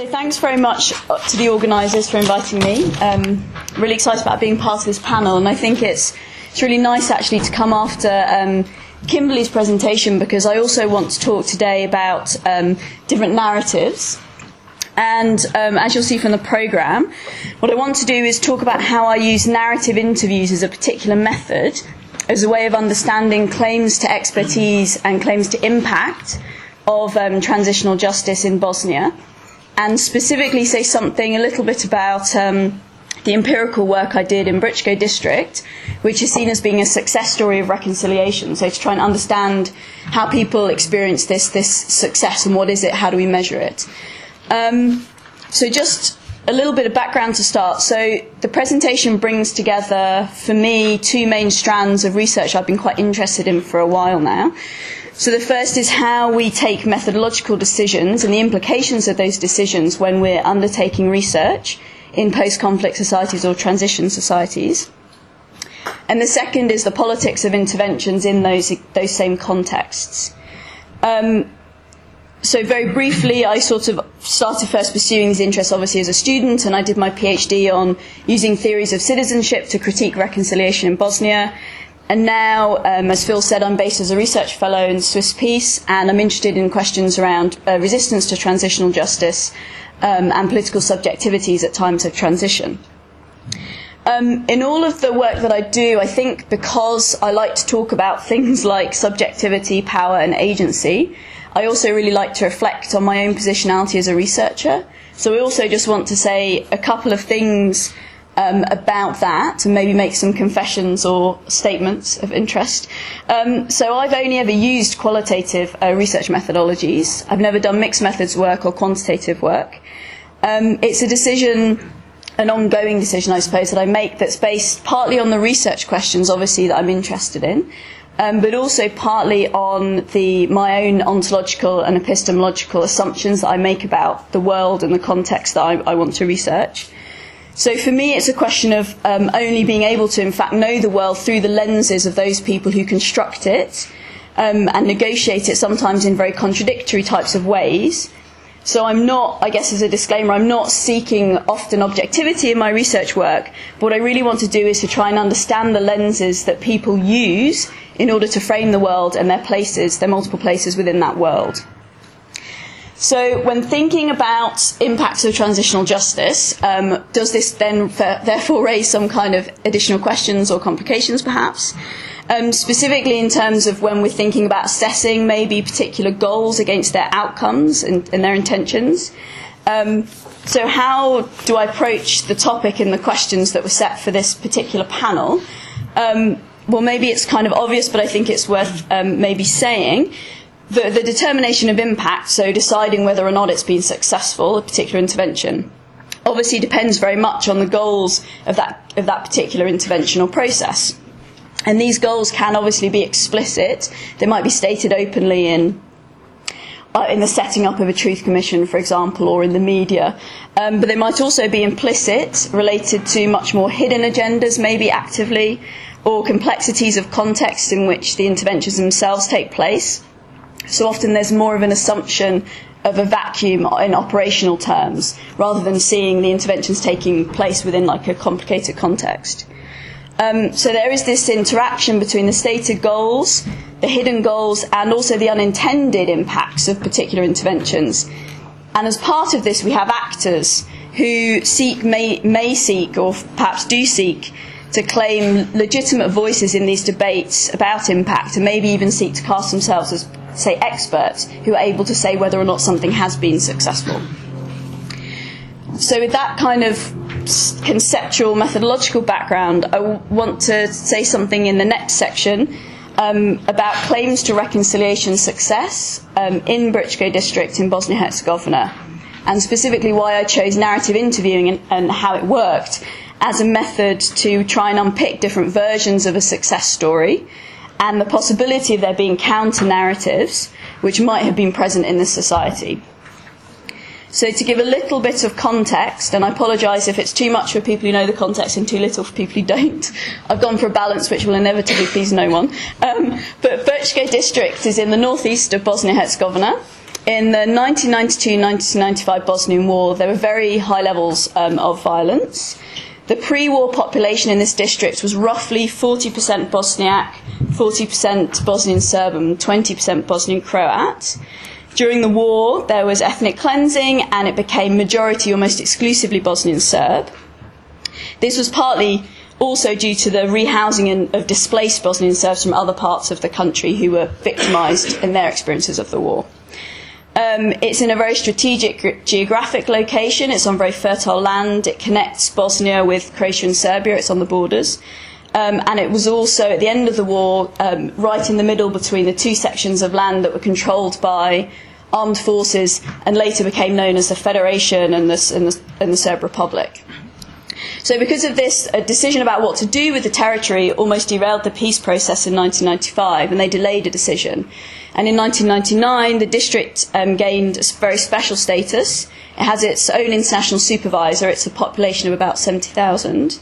So thanks very much to the organisers for inviting me. Um, really excited about being part of this panel, and I think it's it's really nice actually to come after um, Kimberly's presentation because I also want to talk today about um, different narratives. And um, as you'll see from the programme, what I want to do is talk about how I use narrative interviews as a particular method as a way of understanding claims to expertise and claims to impact of um, transitional justice in Bosnia and specifically say something a little bit about um, the empirical work I did in Brčko district, which is seen as being a success story of reconciliation. So to try and understand how people experience this this success and what is it, how do we measure it. Um, so just a little bit of background to start. So the presentation brings together, for me, two main strands of research I've been quite interested in for a while now. So the first is how we take methodological decisions and the implications of those decisions when we're undertaking research in post-conflict societies or transition societies. And the second is the politics of interventions in those, those same contexts. Um, so very briefly, I sort of started first pursuing these interests obviously as a student, and I did my PhD on using theories of citizenship to critique reconciliation in Bosnia. And now, um, as Phil said, I'm based as a research fellow in Swiss Peace, and I'm interested in questions around uh, resistance to transitional justice um, and political subjectivities at times of transition. Um, in all of the work that I do, I think because I like to talk about things like subjectivity, power, and agency, I also really like to reflect on my own positionality as a researcher. So I also just want to say a couple of things um, about that and maybe make some confessions or statements of interest. Um, so I've only ever used qualitative uh, research methodologies. I've never done mixed methods work or quantitative work. Um, it's a decision, an ongoing decision, I suppose, that I make that's based partly on the research questions, obviously, that I'm interested in. Um, but also partly on the, my own ontological and epistemological assumptions that I make about the world and the context that I, I want to research. So for me, it's a question of um, only being able to, in fact, know the world through the lenses of those people who construct it um, and negotiate it sometimes in very contradictory types of ways. So I'm not, I guess as a disclaimer, I'm not seeking often objectivity in my research work. But what I really want to do is to try and understand the lenses that people use in order to frame the world and their places, their multiple places within that world. So, when thinking about impacts of transitional justice, um, does this then therefore raise some kind of additional questions or complications, perhaps? Um, specifically, in terms of when we're thinking about assessing maybe particular goals against their outcomes and, and their intentions. Um, so, how do I approach the topic and the questions that were set for this particular panel? Um, well, maybe it's kind of obvious, but I think it's worth um, maybe saying the, the determination of impact, so deciding whether or not it's been successful, a particular intervention, obviously depends very much on the goals of that, of that particular intervention or process. And these goals can obviously be explicit. They might be stated openly in uh, in the setting up of a truth commission, for example, or in the media. Um, but they might also be implicit, related to much more hidden agendas, maybe actively, or complexities of context in which the interventions themselves take place. So often there's more of an assumption of a vacuum in operational terms rather than seeing the interventions taking place within like a complicated context. Um, so there is this interaction between the stated goals, the hidden goals, and also the unintended impacts of particular interventions. And as part of this, we have actors who seek, may, may seek, or perhaps do seek, to claim legitimate voices in these debates about impact and maybe even seek to cast themselves as say, experts who are able to say whether or not something has been successful. So, with that kind of conceptual, methodological background, I want to say something in the next section um, about claims to reconciliation success um, in Brčko district in Bosnia Herzegovina, and specifically why I chose narrative interviewing and, and how it worked as a method to try and unpick different versions of a success story and the possibility of there being counter narratives which might have been present in this society. So, to give a little bit of context, and I apologise if it's too much for people who know the context and too little for people who don't, I've gone for a balance which will inevitably please no one. Um, but Brčko district is in the northeast of Bosnia Herzegovina. in the 1992-1995 Bosnian War, there were very high levels um, of violence. The pre-war population in this district was roughly 40% Bosniak, 40% Bosnian Serb, and 20% Bosnian Croat. During the war, there was ethnic cleansing, and it became majority, almost exclusively Bosnian Serb. This was partly also due to the rehousing of displaced Bosnian Serbs from other parts of the country who were victimised in their experiences of the war. Um, it's in a very strategic geographic location. It's on very fertile land. It connects Bosnia with Croatia and Serbia. It's on the borders. Um, and it was also, at the end of the war, um, right in the middle between the two sections of land that were controlled by armed forces and later became known as the Federation and the, and the, and the Serb Republic. So, because of this, a decision about what to do with the territory almost derailed the peace process in 1995, and they delayed a decision. And in 1999, the district um, gained a very special status. It has its own international supervisor. It's a population of about 70,000.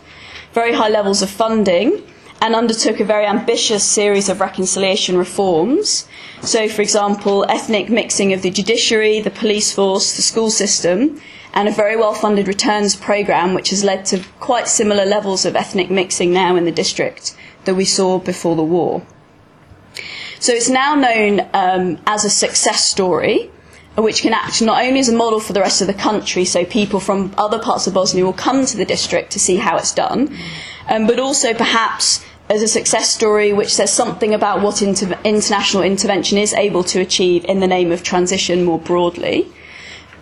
Very high levels of funding and undertook a very ambitious series of reconciliation reforms. So, for example, ethnic mixing of the judiciary, the police force, the school system, and a very well funded returns programme which has led to quite similar levels of ethnic mixing now in the district that we saw before the war. So it's now known um, as a success story, which can act not only as a model for the rest of the country, so people from other parts of Bosnia will come to the district to see how it's done, um, but also perhaps as a success story which says something about what inter- international intervention is able to achieve in the name of transition more broadly.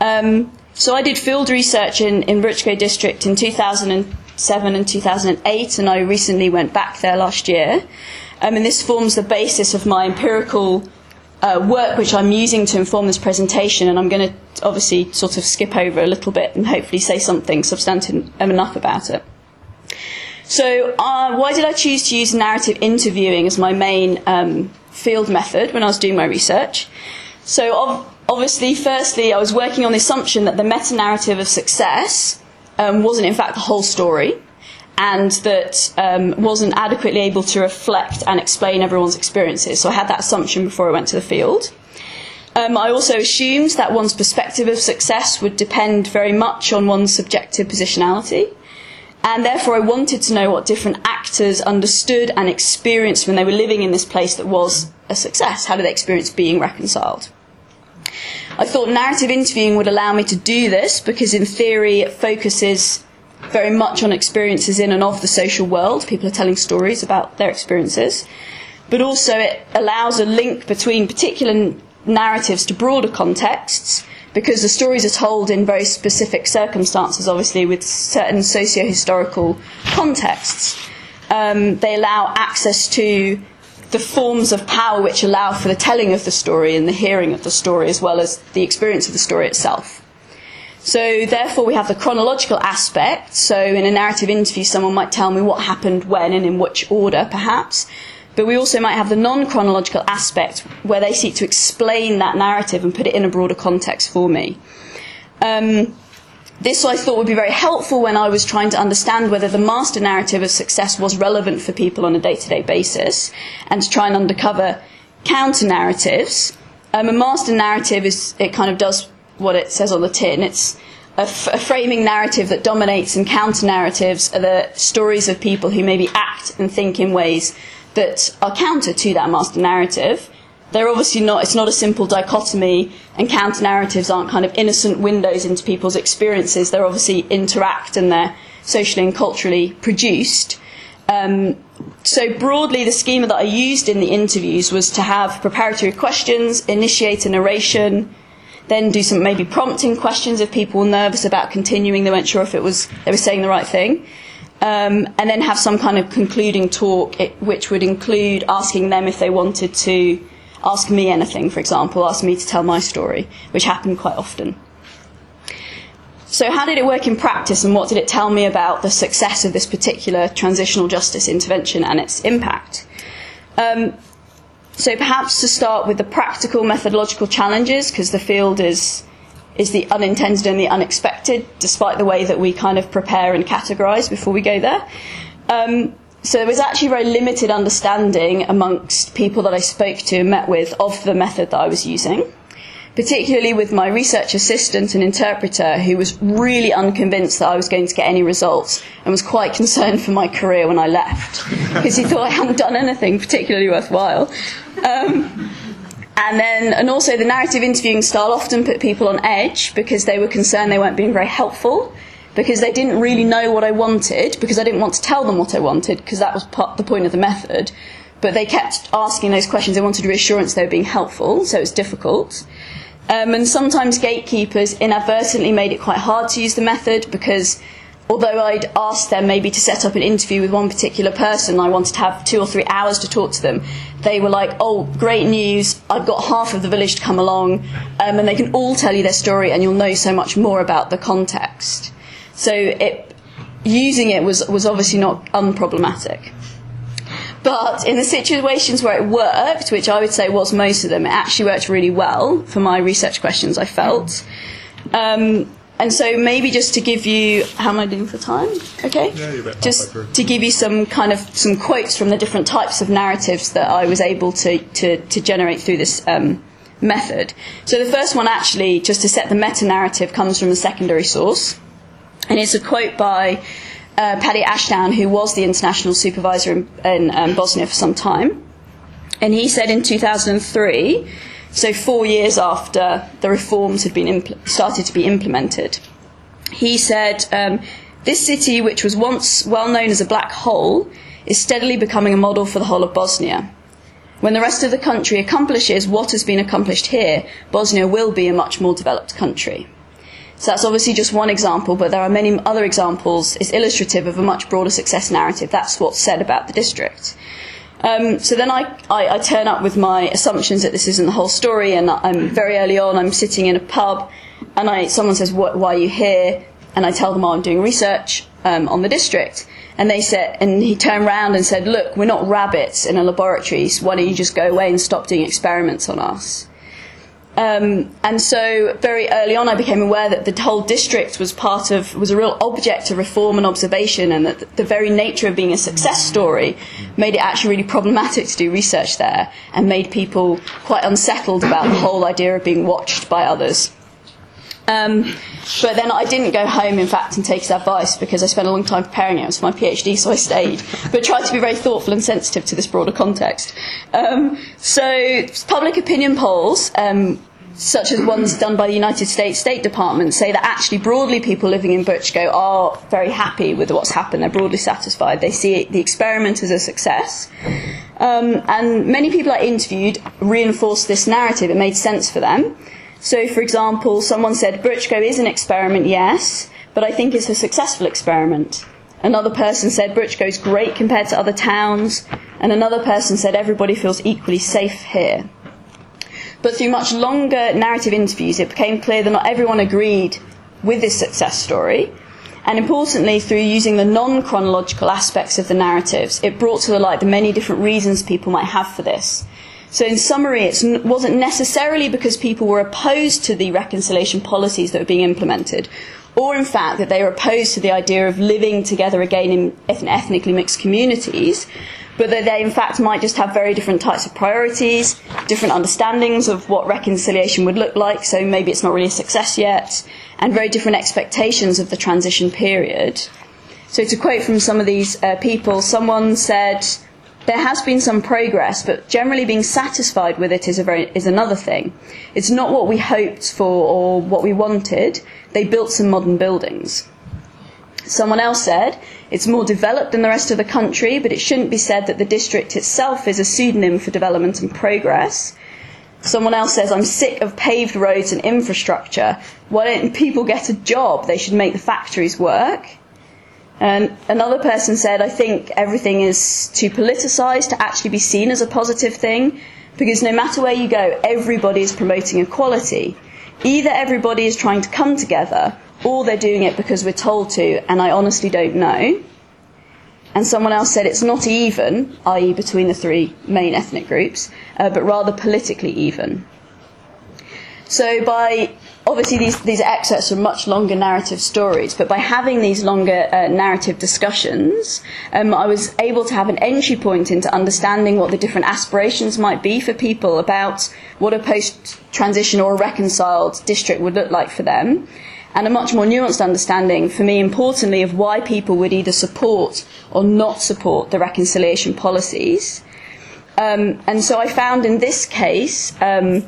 Um, so I did field research in, in Brčko district in 2007 and 2008, and I recently went back there last year. Um, and this forms the basis of my empirical uh, work, which I'm using to inform this presentation. And I'm going to obviously sort of skip over a little bit and hopefully say something substantive enough about it. So, uh, why did I choose to use narrative interviewing as my main um, field method when I was doing my research? So, obviously, firstly, I was working on the assumption that the meta narrative of success um, wasn't, in fact, the whole story and that um, wasn't adequately able to reflect and explain everyone's experiences. So I had that assumption before I went to the field. Um, I also assumed that one's perspective of success would depend very much on one's subjective positionality. And therefore, I wanted to know what different actors understood and experienced when they were living in this place that was a success. How did they experience being reconciled? I thought narrative interviewing would allow me to do this because, in theory, it focuses very much on experiences in and of the social world. People are telling stories about their experiences. But also, it allows a link between particular narratives to broader contexts because the stories are told in very specific circumstances, obviously, with certain socio historical contexts. Um, they allow access to the forms of power which allow for the telling of the story and the hearing of the story, as well as the experience of the story itself. So, therefore, we have the chronological aspect. So, in a narrative interview, someone might tell me what happened when and in which order, perhaps. But we also might have the non chronological aspect where they seek to explain that narrative and put it in a broader context for me. Um, this I thought would be very helpful when I was trying to understand whether the master narrative of success was relevant for people on a day to day basis and to try and uncover counter narratives. Um, a master narrative is, it kind of does what it says on the tin. It's a, f- a framing narrative that dominates, and counter narratives are the stories of people who maybe act and think in ways that are counter to that master narrative. They're obviously not, it's not a simple dichotomy, and counter narratives aren't kind of innocent windows into people's experiences. They're obviously interact and they're socially and culturally produced. Um, so broadly, the schema that I used in the interviews was to have preparatory questions, initiate a narration, then do some maybe prompting questions if people were nervous about continuing, they weren't sure if it was they were saying the right thing. Um, and then have some kind of concluding talk, it, which would include asking them if they wanted to ask me anything, for example, ask me to tell my story, which happened quite often. So, how did it work in practice, and what did it tell me about the success of this particular transitional justice intervention and its impact? Um, so perhaps to start with the practical methodological challenges, because the field is is the unintended and the unexpected, despite the way that we kind of prepare and categorise before we go there. Um, so there was actually very limited understanding amongst people that I spoke to and met with of the method that I was using. particularly with my research assistant and interpreter, who was really unconvinced that I was going to get any results and was quite concerned for my career when I left because he thought I hadn't done anything particularly worthwhile. Um, and then, and also the narrative interviewing style often put people on edge because they were concerned they weren't being very helpful because they didn't really know what I wanted because I didn't want to tell them what I wanted because that was part, the point of the method. But they kept asking those questions. They wanted reassurance they were being helpful, so it was difficult. Um, and sometimes gatekeepers inadvertently made it quite hard to use the method because although I'd asked them maybe to set up an interview with one particular person, I wanted to have two or three hours to talk to them. They were like, "Oh, great news! I've got half of the village to come along, um, and they can all tell you their story, and you'll know so much more about the context." So it, using it was was obviously not unproblematic. But in the situations where it worked, which I would say was most of them, it actually worked really well for my research questions. I felt. Um, and so maybe just to give you, how am I doing for time? Okay. Yeah, just to give you some kind of some quotes from the different types of narratives that I was able to to, to generate through this um, method. So the first one, actually, just to set the meta narrative, comes from a secondary source, and it's a quote by uh, Paddy Ashdown, who was the international supervisor in, in um, Bosnia for some time. And he said in 2003, so four years after the reforms had been impl- started to be implemented, he said, um, This city, which was once well known as a black hole, is steadily becoming a model for the whole of Bosnia. When the rest of the country accomplishes what has been accomplished here, Bosnia will be a much more developed country. So that's obviously just one example, but there are many other examples. It's illustrative of a much broader success narrative. That's what's said about the district. Um, so then I, I, I, turn up with my assumptions that this isn't the whole story, and I'm very early on. I'm sitting in a pub, and I, someone says, "Why are you here?" And I tell them, oh, "I'm doing research um, on the district." And they said, and he turned around and said, "Look, we're not rabbits in a laboratory. So why don't you just go away and stop doing experiments on us?" Um, and so very early on, I became aware that the whole district was part of was a real object of reform and observation, and that the very nature of being a success story made it actually really problematic to do research there, and made people quite unsettled about the whole idea of being watched by others. Um, but then I didn't go home, in fact, and take his advice because I spent a long time preparing it. It was my PhD, so I stayed. But tried to be very thoughtful and sensitive to this broader context. Um, so, public opinion polls, um, such as ones done by the United States State Department, say that actually broadly people living in Brčko are very happy with what's happened. They're broadly satisfied. They see the experiment as a success. Um, and many people I interviewed reinforced this narrative. It made sense for them. So, for example, someone said, Brčko is an experiment, yes, but I think it's a successful experiment. Another person said, Brčko is great compared to other towns. And another person said, everybody feels equally safe here. But through much longer narrative interviews, it became clear that not everyone agreed with this success story. And importantly, through using the non chronological aspects of the narratives, it brought to the light the many different reasons people might have for this. So, in summary, it wasn't necessarily because people were opposed to the reconciliation policies that were being implemented, or in fact that they were opposed to the idea of living together again in ethnically mixed communities, but that they in fact might just have very different types of priorities, different understandings of what reconciliation would look like, so maybe it's not really a success yet, and very different expectations of the transition period. So, to quote from some of these uh, people, someone said, there has been some progress, but generally being satisfied with it is, very, is another thing. It's not what we hoped for or what we wanted. They built some modern buildings. Someone else said, it's more developed than the rest of the country, but it shouldn't be said that the district itself is a pseudonym for development and progress. Someone else says, I'm sick of paved roads and infrastructure. Why don't people get a job? They should make the factories work. And another person said, I think everything is too politicised to actually be seen as a positive thing, because no matter where you go, everybody is promoting equality. Either everybody is trying to come together, or they're doing it because we're told to, and I honestly don't know. And someone else said it's not even, i.e., between the three main ethnic groups, uh, but rather politically even. So by obviously these, these excerpts are much longer narrative stories, but by having these longer uh, narrative discussions, um, I was able to have an entry point into understanding what the different aspirations might be for people about what a post-transition or a reconciled district would look like for them. And a much more nuanced understanding, for me importantly, of why people would either support or not support the reconciliation policies. Um, and so I found in this case, um,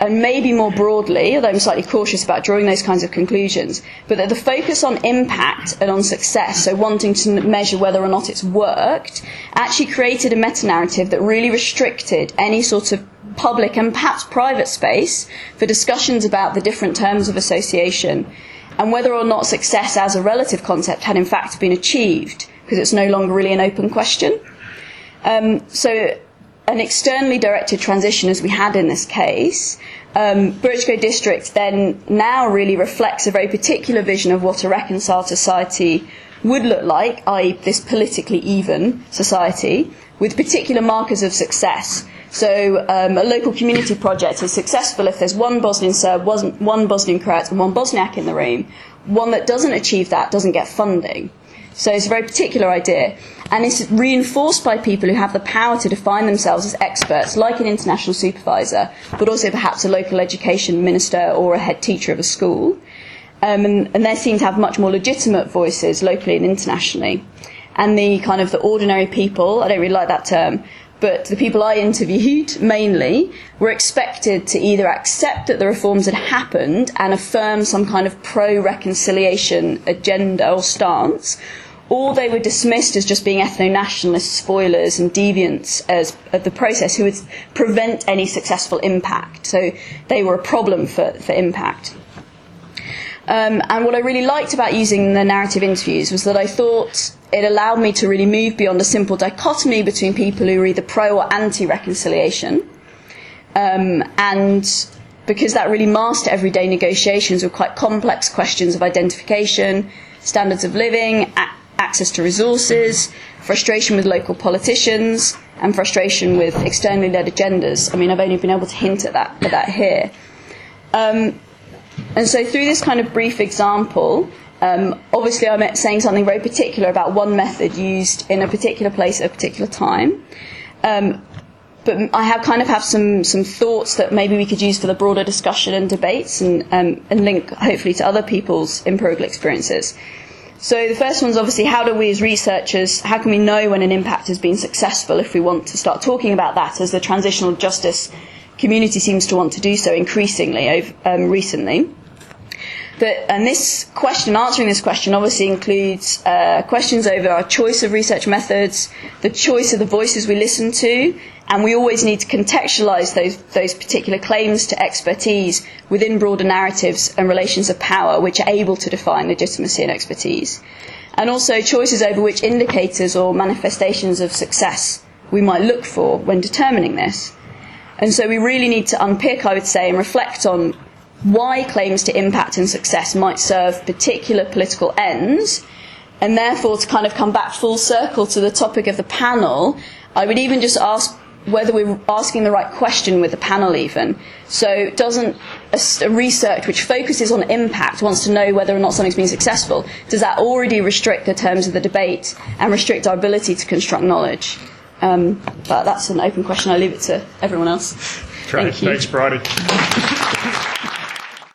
and maybe more broadly, although I'm slightly cautious about drawing those kinds of conclusions, but that the focus on impact and on success, so wanting to measure whether or not it's worked, actually created a meta narrative that really restricted any sort of public and perhaps private space for discussions about the different terms of association and whether or not success as a relative concept had in fact been achieved, because it's no longer really an open question. Um, so an externally directed transition, as we had in this case, um, District then now really reflects a very particular vision of what a reconciled society would look like, i.e., this politically even society, with particular markers of success. So, um, a local community project is successful if there's one Bosnian Serb, one Bosnian Croat, and one Bosniak in the room. One that doesn't achieve that doesn't get funding. So it's a very particular idea. And it's reinforced by people who have the power to define themselves as experts, like an international supervisor, but also perhaps a local education minister or a head teacher of a school. Um, and, and they seem to have much more legitimate voices locally and internationally. And the kind of the ordinary people, I don't really like that term, but the people I interviewed mainly were expected to either accept that the reforms had happened and affirm some kind of pro reconciliation agenda or stance, or they were dismissed as just being ethno nationalist spoilers and deviants as, of the process who would prevent any successful impact. So they were a problem for, for impact. Um, and what I really liked about using the narrative interviews was that I thought it allowed me to really move beyond a simple dichotomy between people who are either pro or anti reconciliation. Um, and because that really masked everyday negotiations with quite complex questions of identification, standards of living, access to resources, frustration with local politicians, and frustration with externally led agendas. I mean, I've only been able to hint at that, at that here. Um, and so, through this kind of brief example, um, obviously, I'm saying something very particular about one method used in a particular place at a particular time. Um, but I have kind of have some, some thoughts that maybe we could use for the broader discussion and debates and, um, and link hopefully to other people's empirical experiences. So the first one is obviously how do we as researchers, how can we know when an impact has been successful if we want to start talking about that as the transitional justice community seems to want to do so increasingly over, um, recently. And this question, answering this question, obviously includes uh, questions over our choice of research methods, the choice of the voices we listen to, and we always need to contextualise those, those particular claims to expertise within broader narratives and relations of power which are able to define legitimacy and expertise. And also choices over which indicators or manifestations of success we might look for when determining this. And so we really need to unpick, I would say, and reflect on why claims to impact and success might serve particular political ends. And therefore, to kind of come back full circle to the topic of the panel, I would even just ask whether we're asking the right question with the panel even. So doesn't a, a, research which focuses on impact wants to know whether or not something's been successful, does that already restrict the terms of the debate and restrict our ability to construct knowledge? Um, but that's an open question. I leave it to everyone else. Thank you. Thanks, Bridie.